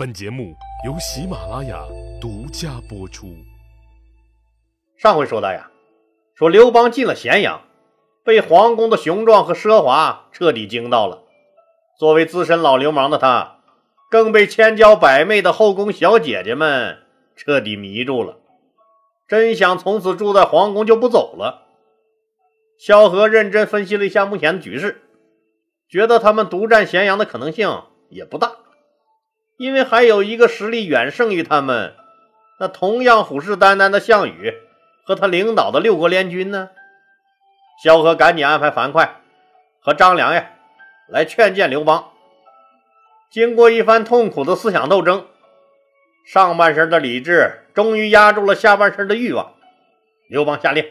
本节目由喜马拉雅独家播出。上回说到呀，说刘邦进了咸阳，被皇宫的雄壮和奢华彻底惊到了。作为资深老流氓的他，更被千娇百媚的后宫小姐姐们彻底迷住了，真想从此住在皇宫就不走了。萧何认真分析了一下目前的局势，觉得他们独占咸阳的可能性也不大。因为还有一个实力远胜于他们，那同样虎视眈眈的项羽和他领导的六国联军呢？萧何赶紧安排樊哙和张良呀来劝谏刘邦。经过一番痛苦的思想斗争，上半身的理智终于压住了下半身的欲望。刘邦下令，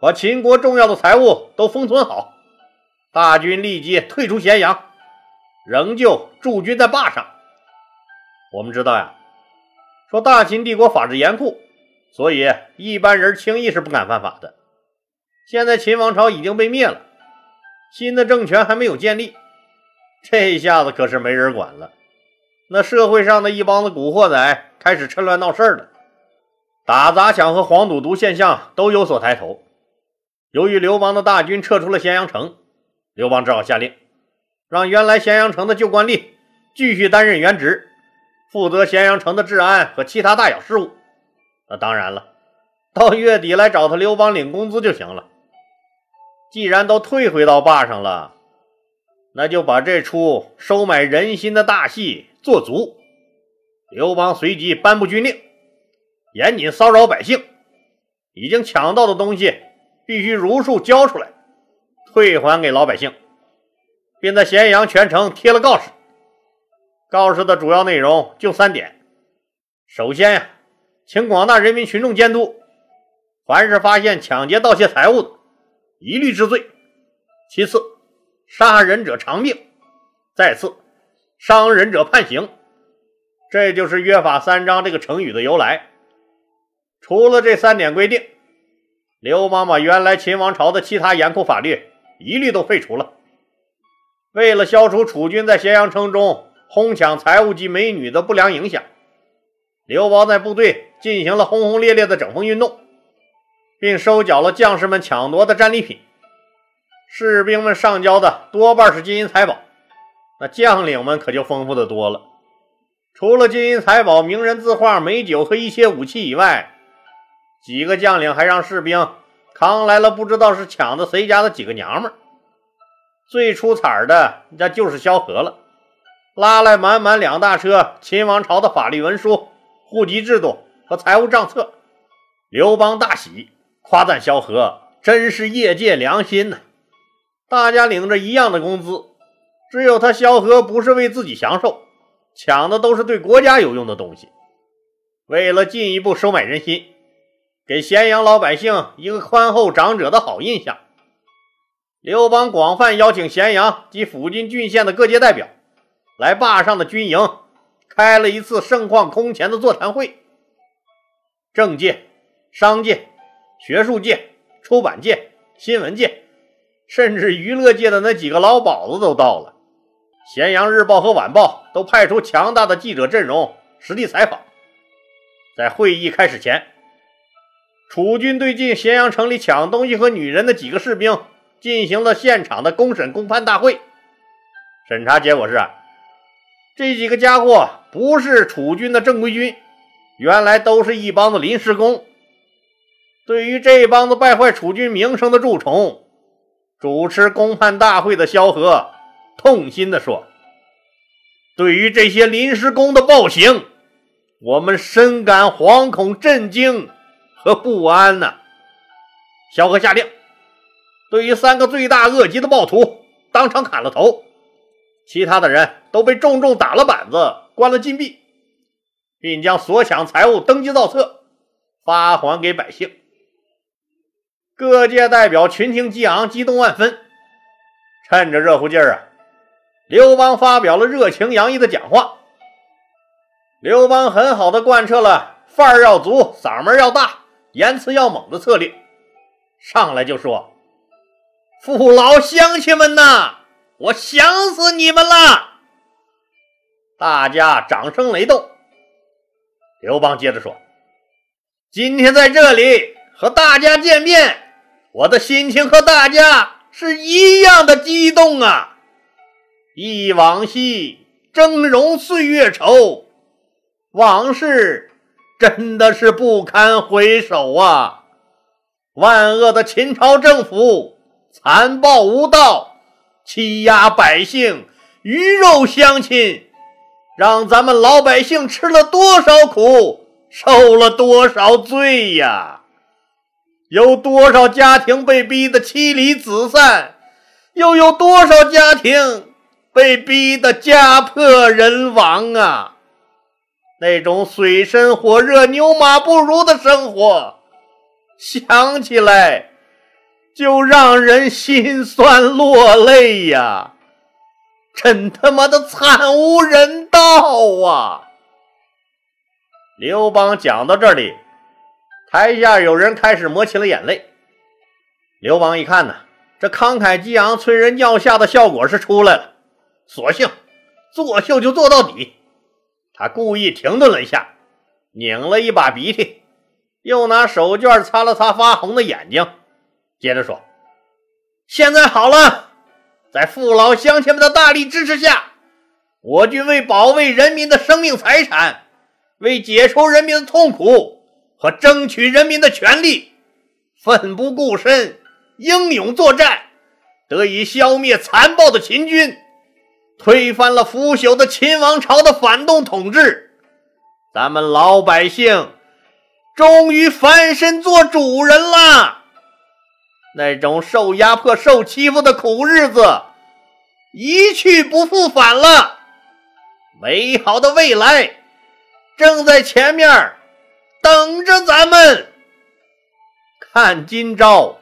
把秦国重要的财物都封存好，大军立即退出咸阳，仍旧驻军在坝上。我们知道呀，说大秦帝国法制严酷，所以一般人轻易是不敢犯法的。现在秦王朝已经被灭了，新的政权还没有建立，这一下子可是没人管了。那社会上的一帮子古惑仔开始趁乱闹事了，打砸抢和黄赌毒现象都有所抬头。由于刘邦的大军撤出了咸阳城，刘邦只好下令，让原来咸阳城的旧官吏继续担任原职。负责咸阳城的治安和其他大小事务。那当然了，到月底来找他刘邦领工资就行了。既然都退回到坝上了，那就把这出收买人心的大戏做足。刘邦随即颁布军令，严禁骚扰百姓，已经抢到的东西必须如数交出来，退还给老百姓，并在咸阳全城贴了告示。告示的主要内容就三点：首先呀，请广大人民群众监督，凡是发现抢劫盗窃财物的，一律治罪；其次，杀人者偿命；再次，伤人者判刑。这就是“约法三章”这个成语的由来。除了这三点规定，刘邦把原来秦王朝的其他严酷法律一律都废除了。为了消除楚军在咸阳城中，哄抢财物及美女的不良影响，刘邦在部队进行了轰轰烈烈的整风运动，并收缴了将士们抢夺的战利品。士兵们上交的多半是金银财宝，那将领们可就丰富的多了。除了金银财宝、名人字画、美酒和一些武器以外，几个将领还让士兵扛来了不知道是抢的谁家的几个娘们儿。最出彩的那就是萧何了。拉来满满两大车秦王朝的法律文书、户籍制度和财务账册，刘邦大喜，夸赞萧何真是业界良心呐！大家领着一样的工资，只有他萧何不是为自己享受，抢的都是对国家有用的东西。为了进一步收买人心，给咸阳老百姓一个宽厚长者的好印象，刘邦广泛邀请咸阳及附近郡县的各界代表。来坝上的军营开了一次盛况空前的座谈会，政界、商界、学术界、出版界、新闻界，甚至娱乐界的那几个老鸨子都到了。咸阳日报和晚报都派出强大的记者阵容，实地采访。在会议开始前，楚军对进咸阳城里抢东西和女人的几个士兵进行了现场的公审公判大会。审查结果是。这几个家伙不是楚军的正规军，原来都是一帮子临时工。对于这帮子败坏楚军名声的蛀虫，主持公判大会的萧何痛心地说：“对于这些临时工的暴行，我们深感惶恐、震惊和不安呐。”萧何下令，对于三个罪大恶极的暴徒，当场砍了头。其他的人都被重重打了板子，关了禁闭，并将所抢财物登记造册，发还给百姓。各界代表群情激昂，激动万分。趁着热乎劲儿啊，刘邦发表了热情洋溢的讲话。刘邦很好的贯彻了范儿要足、嗓门要大、言辞要猛的策略，上来就说：“父老乡亲们呐！”我想死你们了！大家掌声雷动。刘邦接着说：“今天在这里和大家见面，我的心情和大家是一样的激动啊！忆往昔，峥嵘岁月稠，往事真的是不堪回首啊！万恶的秦朝政府残暴无道，欺压百姓，鱼肉乡亲。”让咱们老百姓吃了多少苦，受了多少罪呀！有多少家庭被逼得妻离子散，又有多少家庭被逼得家破人亡啊！那种水深火热、牛马不如的生活，想起来就让人心酸落泪呀！真他妈的惨无人道啊！刘邦讲到这里，台下有人开始抹起了眼泪。刘邦一看呢，这慷慨激昂、催人尿下的效果是出来了，索性作秀就做到底。他故意停顿了一下，拧了一把鼻涕，又拿手绢擦了擦发红的眼睛，接着说：“现在好了。”在父老乡亲们的大力支持下，我军为保卫人民的生命财产，为解除人民的痛苦和争取人民的权利，奋不顾身，英勇作战，得以消灭残暴的秦军，推翻了腐朽的秦王朝的反动统治。咱们老百姓终于翻身做主人了。那种受压迫、受欺负的苦日子一去不复返了，美好的未来正在前面等着咱们。看今朝，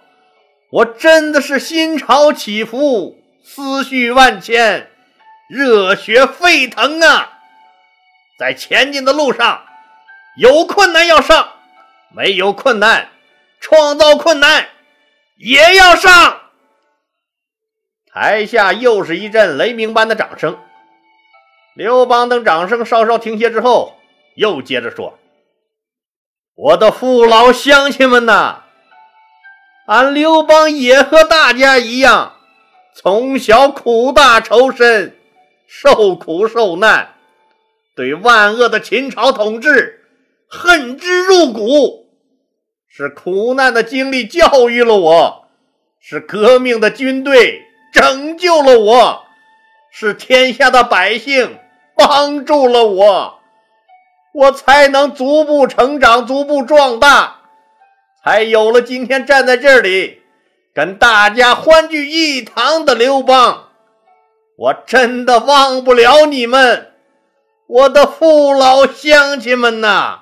我真的是心潮起伏，思绪万千，热血沸腾啊！在前进的路上，有困难要上，没有困难，创造困难。也要上！台下又是一阵雷鸣般的掌声。刘邦等掌声稍稍停歇之后，又接着说：“我的父老乡亲们呐，俺刘邦也和大家一样，从小苦大仇深，受苦受难，对万恶的秦朝统治恨之入骨。”是苦难的经历教育了我，是革命的军队拯救了我，是天下的百姓帮助了我，我才能逐步成长，逐步壮大，才有了今天站在这里跟大家欢聚一堂的刘邦。我真的忘不了你们，我的父老乡亲们呐！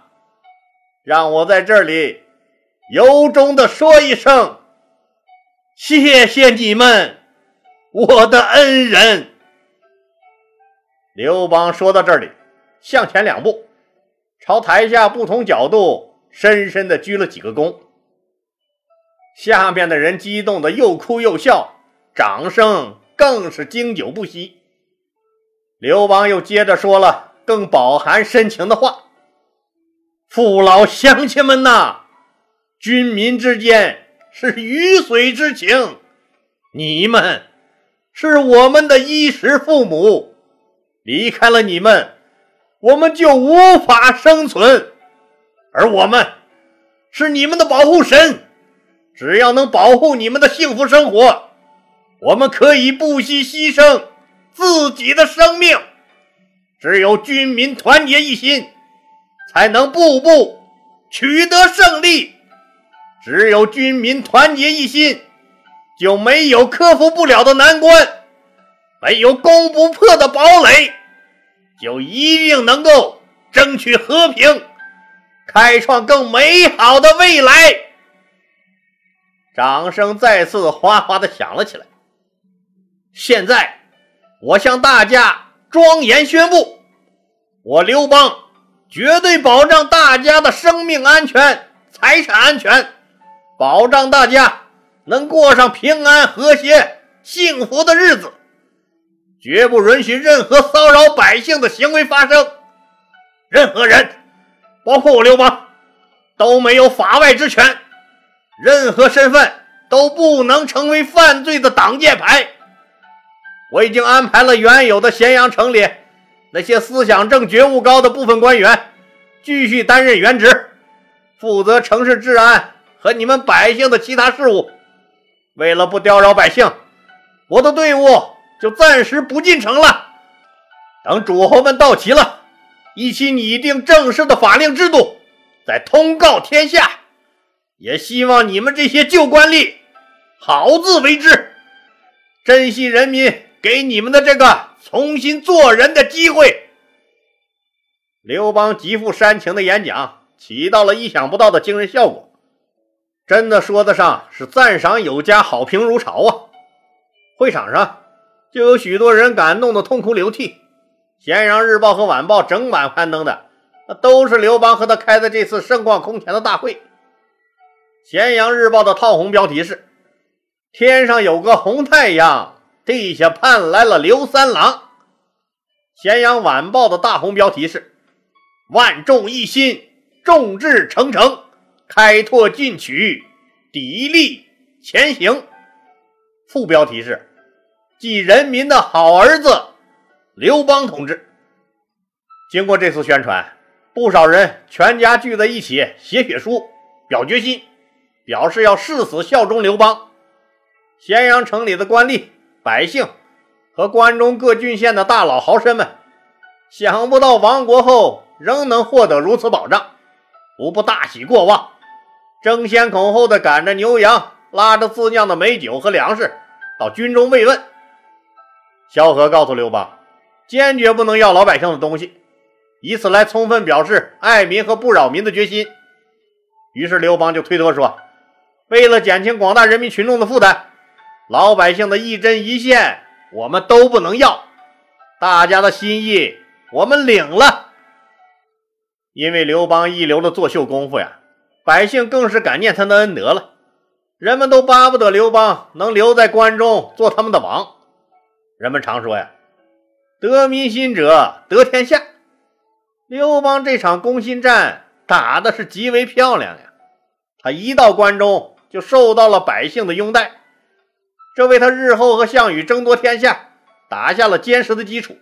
让我在这里。由衷的说一声：“谢谢你们，我的恩人。”刘邦说到这里，向前两步，朝台下不同角度深深的鞠了几个躬。下面的人激动的又哭又笑，掌声更是经久不息。刘邦又接着说了更饱含深情的话：“父老乡亲们呐！”军民之间是鱼水之情，你们是我们的衣食父母，离开了你们，我们就无法生存。而我们是你们的保护神，只要能保护你们的幸福生活，我们可以不惜牺牲自己的生命。只有军民团结一心，才能步步取得胜利。只有军民团结一心，就没有克服不了的难关；没有攻不破的堡垒，就一定能够争取和平，开创更美好的未来。掌声再次哗哗的响了起来。现在，我向大家庄严宣布：我刘邦绝对保障大家的生命安全、财产安全。保障大家能过上平安、和谐、幸福的日子，绝不允许任何骚扰百姓的行为发生。任何人，包括我刘邦，都没有法外之权，任何身份都不能成为犯罪的挡箭牌。我已经安排了原有的咸阳城里那些思想正、觉悟高的部分官员，继续担任原职，负责城市治安和你们百姓的其他事务。为了不叨扰百姓，我的队伍就暂时不进城了。等诸侯们到齐了，一起拟定正式的法令制度，再通告天下。也希望你们这些旧官吏好自为之，珍惜人民。给你们的这个重新做人的机会。刘邦极富煽情的演讲起到了意想不到的惊人效果，真的说得上是赞赏有加，好评如潮啊！会场上就有许多人感动的痛哭流涕。咸阳日报和晚报整晚刊登的，那都是刘邦和他开的这次盛况空前的大会。咸阳日报的套红标题是：“天上有个红太阳。”地下盼来了刘三郎。咸阳晚报的大红标题是“万众一心，众志成城，开拓进取，砥砺前行”。副标题是“继人民的好儿子刘邦同志”。经过这次宣传，不少人全家聚在一起写血书，表决心，表示要誓死效忠刘邦。咸阳城里的官吏。百姓和关中各郡县的大佬豪绅们，想不到亡国后仍能获得如此保障，无不大喜过望，争先恐后的赶着牛羊，拉着自酿的美酒和粮食到军中慰问。萧何告诉刘邦，坚决不能要老百姓的东西，以此来充分表示爱民和不扰民的决心。于是刘邦就推脱说，为了减轻广大人民群众的负担。老百姓的一针一线，我们都不能要。大家的心意，我们领了。因为刘邦一流的作秀功夫呀，百姓更是感念他的恩德了。人们都巴不得刘邦能留在关中做他们的王。人们常说呀，得民心者得天下。刘邦这场攻心战打的是极为漂亮呀，他一到关中就受到了百姓的拥戴。这为他日后和项羽争夺天下打下了坚实的基础。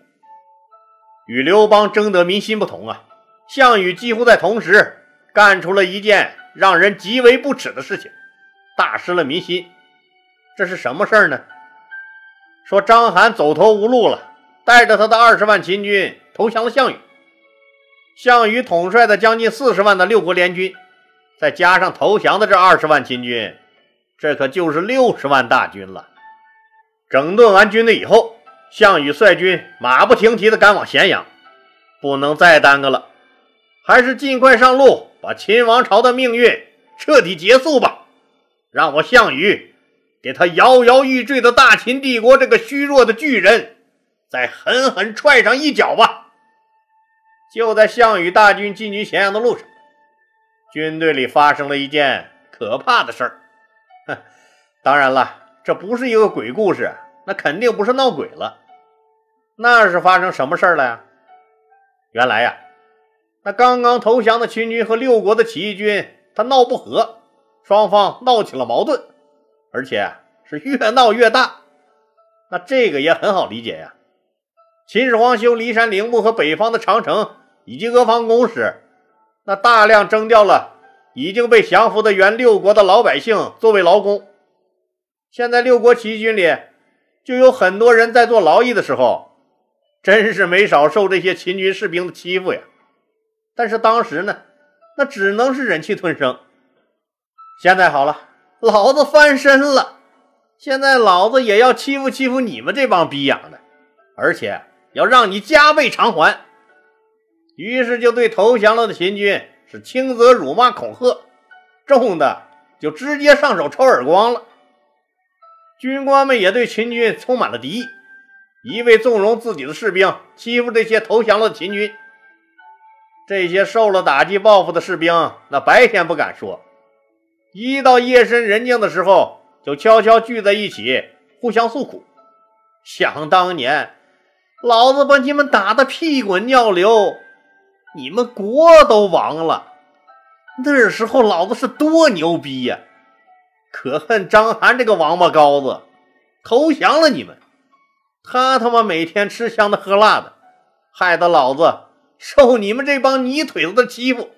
与刘邦争得民心不同啊，项羽几乎在同时干出了一件让人极为不耻的事情，大失了民心。这是什么事儿呢？说章邯走投无路了，带着他的二十万秦军投降了项羽。项羽统帅的将近四十万的六国联军，再加上投降的这二十万秦军。这可就是六十万大军了。整顿完军队以后，项羽率军马不停蹄地赶往咸阳，不能再耽搁了，还是尽快上路，把秦王朝的命运彻底结束吧。让我项羽给他摇摇欲坠的大秦帝国这个虚弱的巨人，再狠狠踹上一脚吧。就在项羽大军进军咸阳的路上，军队里发生了一件可怕的事儿。当然了，这不是一个鬼故事，那肯定不是闹鬼了。那是发生什么事儿了呀？原来呀，那刚刚投降的秦军和六国的起义军，他闹不和，双方闹起了矛盾，而且是越闹越大。那这个也很好理解呀。秦始皇修骊山陵墓和北方的长城以及阿房宫时，那大量征调了已经被降服的原六国的老百姓作为劳工。现在六国起义军里就有很多人在做劳役的时候，真是没少受这些秦军士兵的欺负呀。但是当时呢，那只能是忍气吞声。现在好了，老子翻身了，现在老子也要欺负欺负你们这帮逼养的，而且要让你加倍偿还。于是就对投降了的秦军是轻则辱骂恐吓，重的就直接上手抽耳光了。军官们也对秦军充满了敌意，一味纵容自己的士兵欺负这些投降了的秦军。这些受了打击报复的士兵，那白天不敢说，一到夜深人静的时候，就悄悄聚在一起，互相诉苦。想当年，老子把你们打得屁滚尿流，你们国都亡了。那时候老子是多牛逼呀！可恨张邯这个王八羔子投降了你们，他他妈每天吃香的喝辣的，害得老子受你们这帮泥腿子的欺负。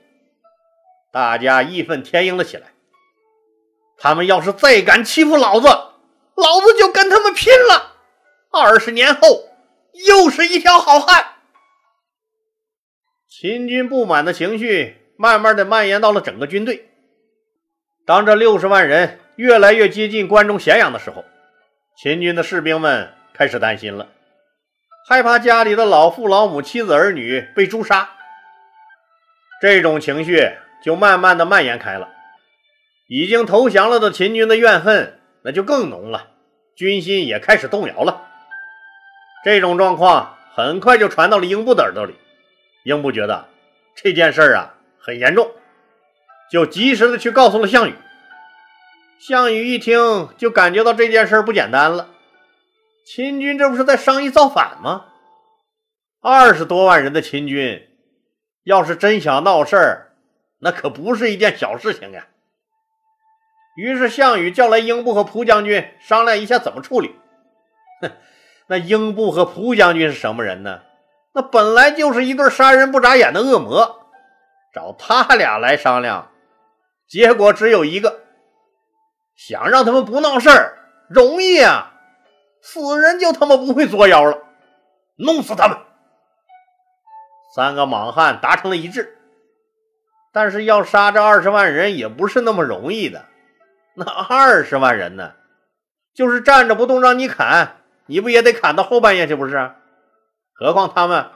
大家义愤填膺了起来。他们要是再敢欺负老子，老子就跟他们拼了！二十年后，又是一条好汉。秦军不满的情绪慢慢的蔓延到了整个军队。当这六十万人越来越接近关中咸阳的时候，秦军的士兵们开始担心了，害怕家里的老父老母、妻子儿女被诛杀。这种情绪就慢慢的蔓延开了。已经投降了的秦军的怨恨那就更浓了，军心也开始动摇了。这种状况很快就传到了英布的耳朵里，英布觉得这件事儿啊很严重，就及时的去告诉了项羽。项羽一听就感觉到这件事儿不简单了，秦军这不是在商议造反吗？二十多万人的秦军，要是真想闹事儿，那可不是一件小事情呀。于是，项羽叫来英布和蒲将军商量一下怎么处理。哼，那英布和蒲将军是什么人呢？那本来就是一对杀人不眨眼的恶魔，找他俩来商量，结果只有一个：想让他们不闹事儿容易啊，死人就他妈不会作妖了，弄死他们！三个莽汉达成了一致，但是要杀这二十万人也不是那么容易的。那二十万人呢？就是站着不动让你砍，你不也得砍到后半夜去？不是？何况他们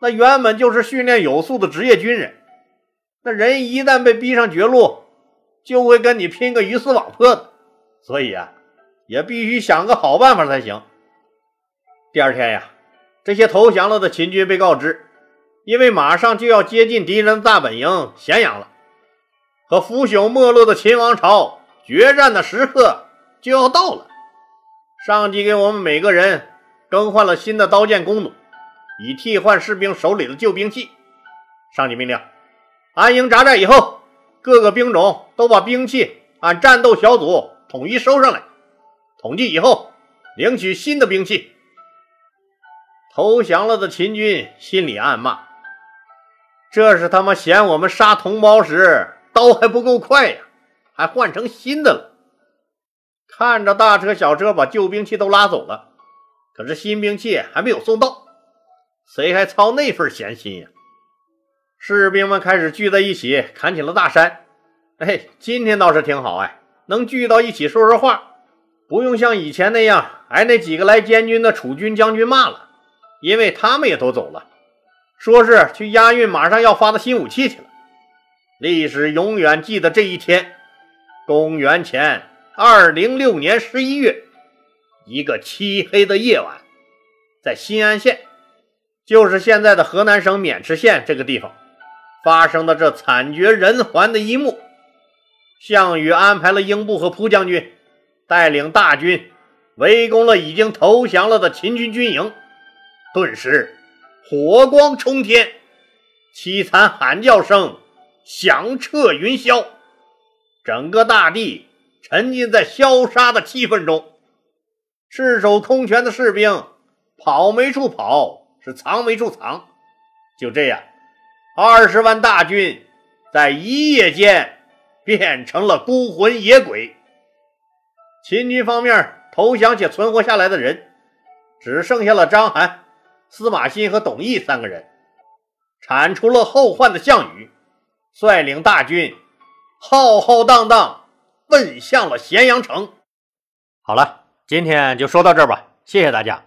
那原本就是训练有素的职业军人，那人一旦被逼上绝路，就会跟你拼个鱼死网破的。所以啊，也必须想个好办法才行。第二天呀，这些投降了的秦军被告知，因为马上就要接近敌人大本营咸阳了，和腐朽没落的秦王朝。决战的时刻就要到了，上级给我们每个人更换了新的刀剑弓弩，以替换士兵手里的旧兵器。上级命令：安营扎寨以后，各个兵种都把兵器按战斗小组统一收上来，统计以后领取新的兵器。投降了的秦军心里暗骂：这是他妈嫌我们杀同胞时刀还不够快呀！还换成新的了。看着大车小车把旧兵器都拉走了，可是新兵器还没有送到，谁还操那份闲心呀？士兵们开始聚在一起砍起了大山。哎，今天倒是挺好哎，能聚到一起说说话，不用像以前那样挨那几个来监军的楚军将军骂了，因为他们也都走了，说是去押运马上要发的新武器去了。历史永远记得这一天。公元前二零六年十一月，一个漆黑的夜晚，在新安县，就是现在的河南省渑池县这个地方，发生的这惨绝人寰的一幕。项羽安排了英布和蒲将军带领大军围攻了已经投降了的秦军军营，顿时火光冲天，凄惨喊叫声响彻云霄。整个大地沉浸在消杀的气氛中，赤手空拳的士兵跑没处跑，是藏没处藏。就这样，二十万大军在一夜间变成了孤魂野鬼。秦军方面投降且存活下来的人，只剩下了章邯、司马欣和董翳三个人。铲除了后患的项羽，率领大军。浩浩荡荡奔向了咸阳城。好了，今天就说到这儿吧，谢谢大家。